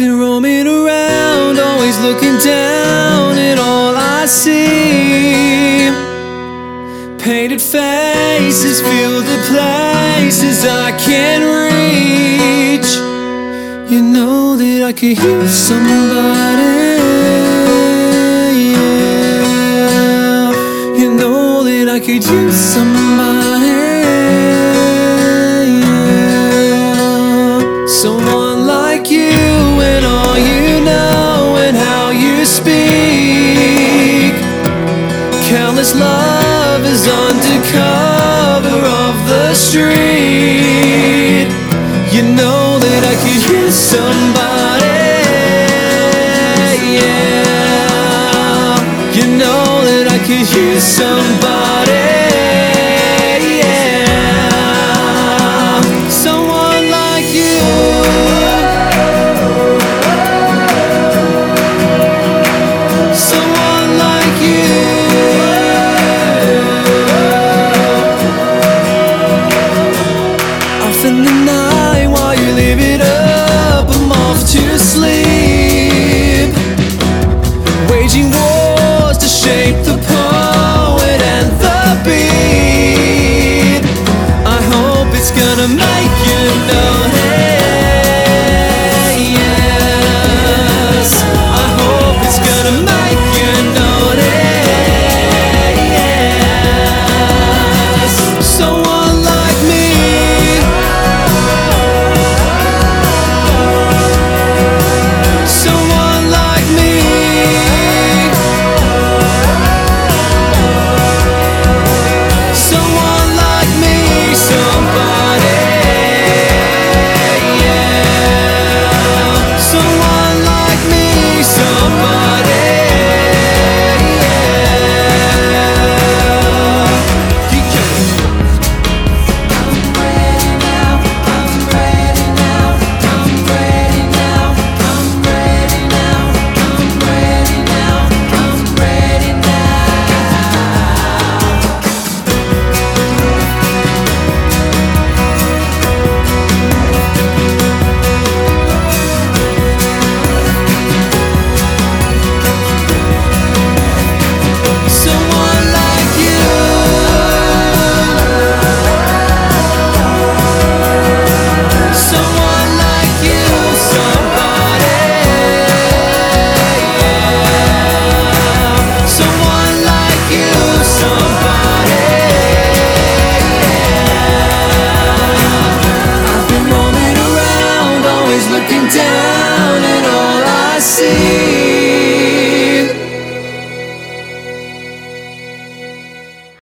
around, always looking down at all I see. Painted faces fill the places I can't reach. You know that I could heal somebody. Yeah. You know that I could use somebody. Speak. Countless lovers under cover of the street. You know that I could use somebody. Yeah. You know that I could use somebody. Down at all I see.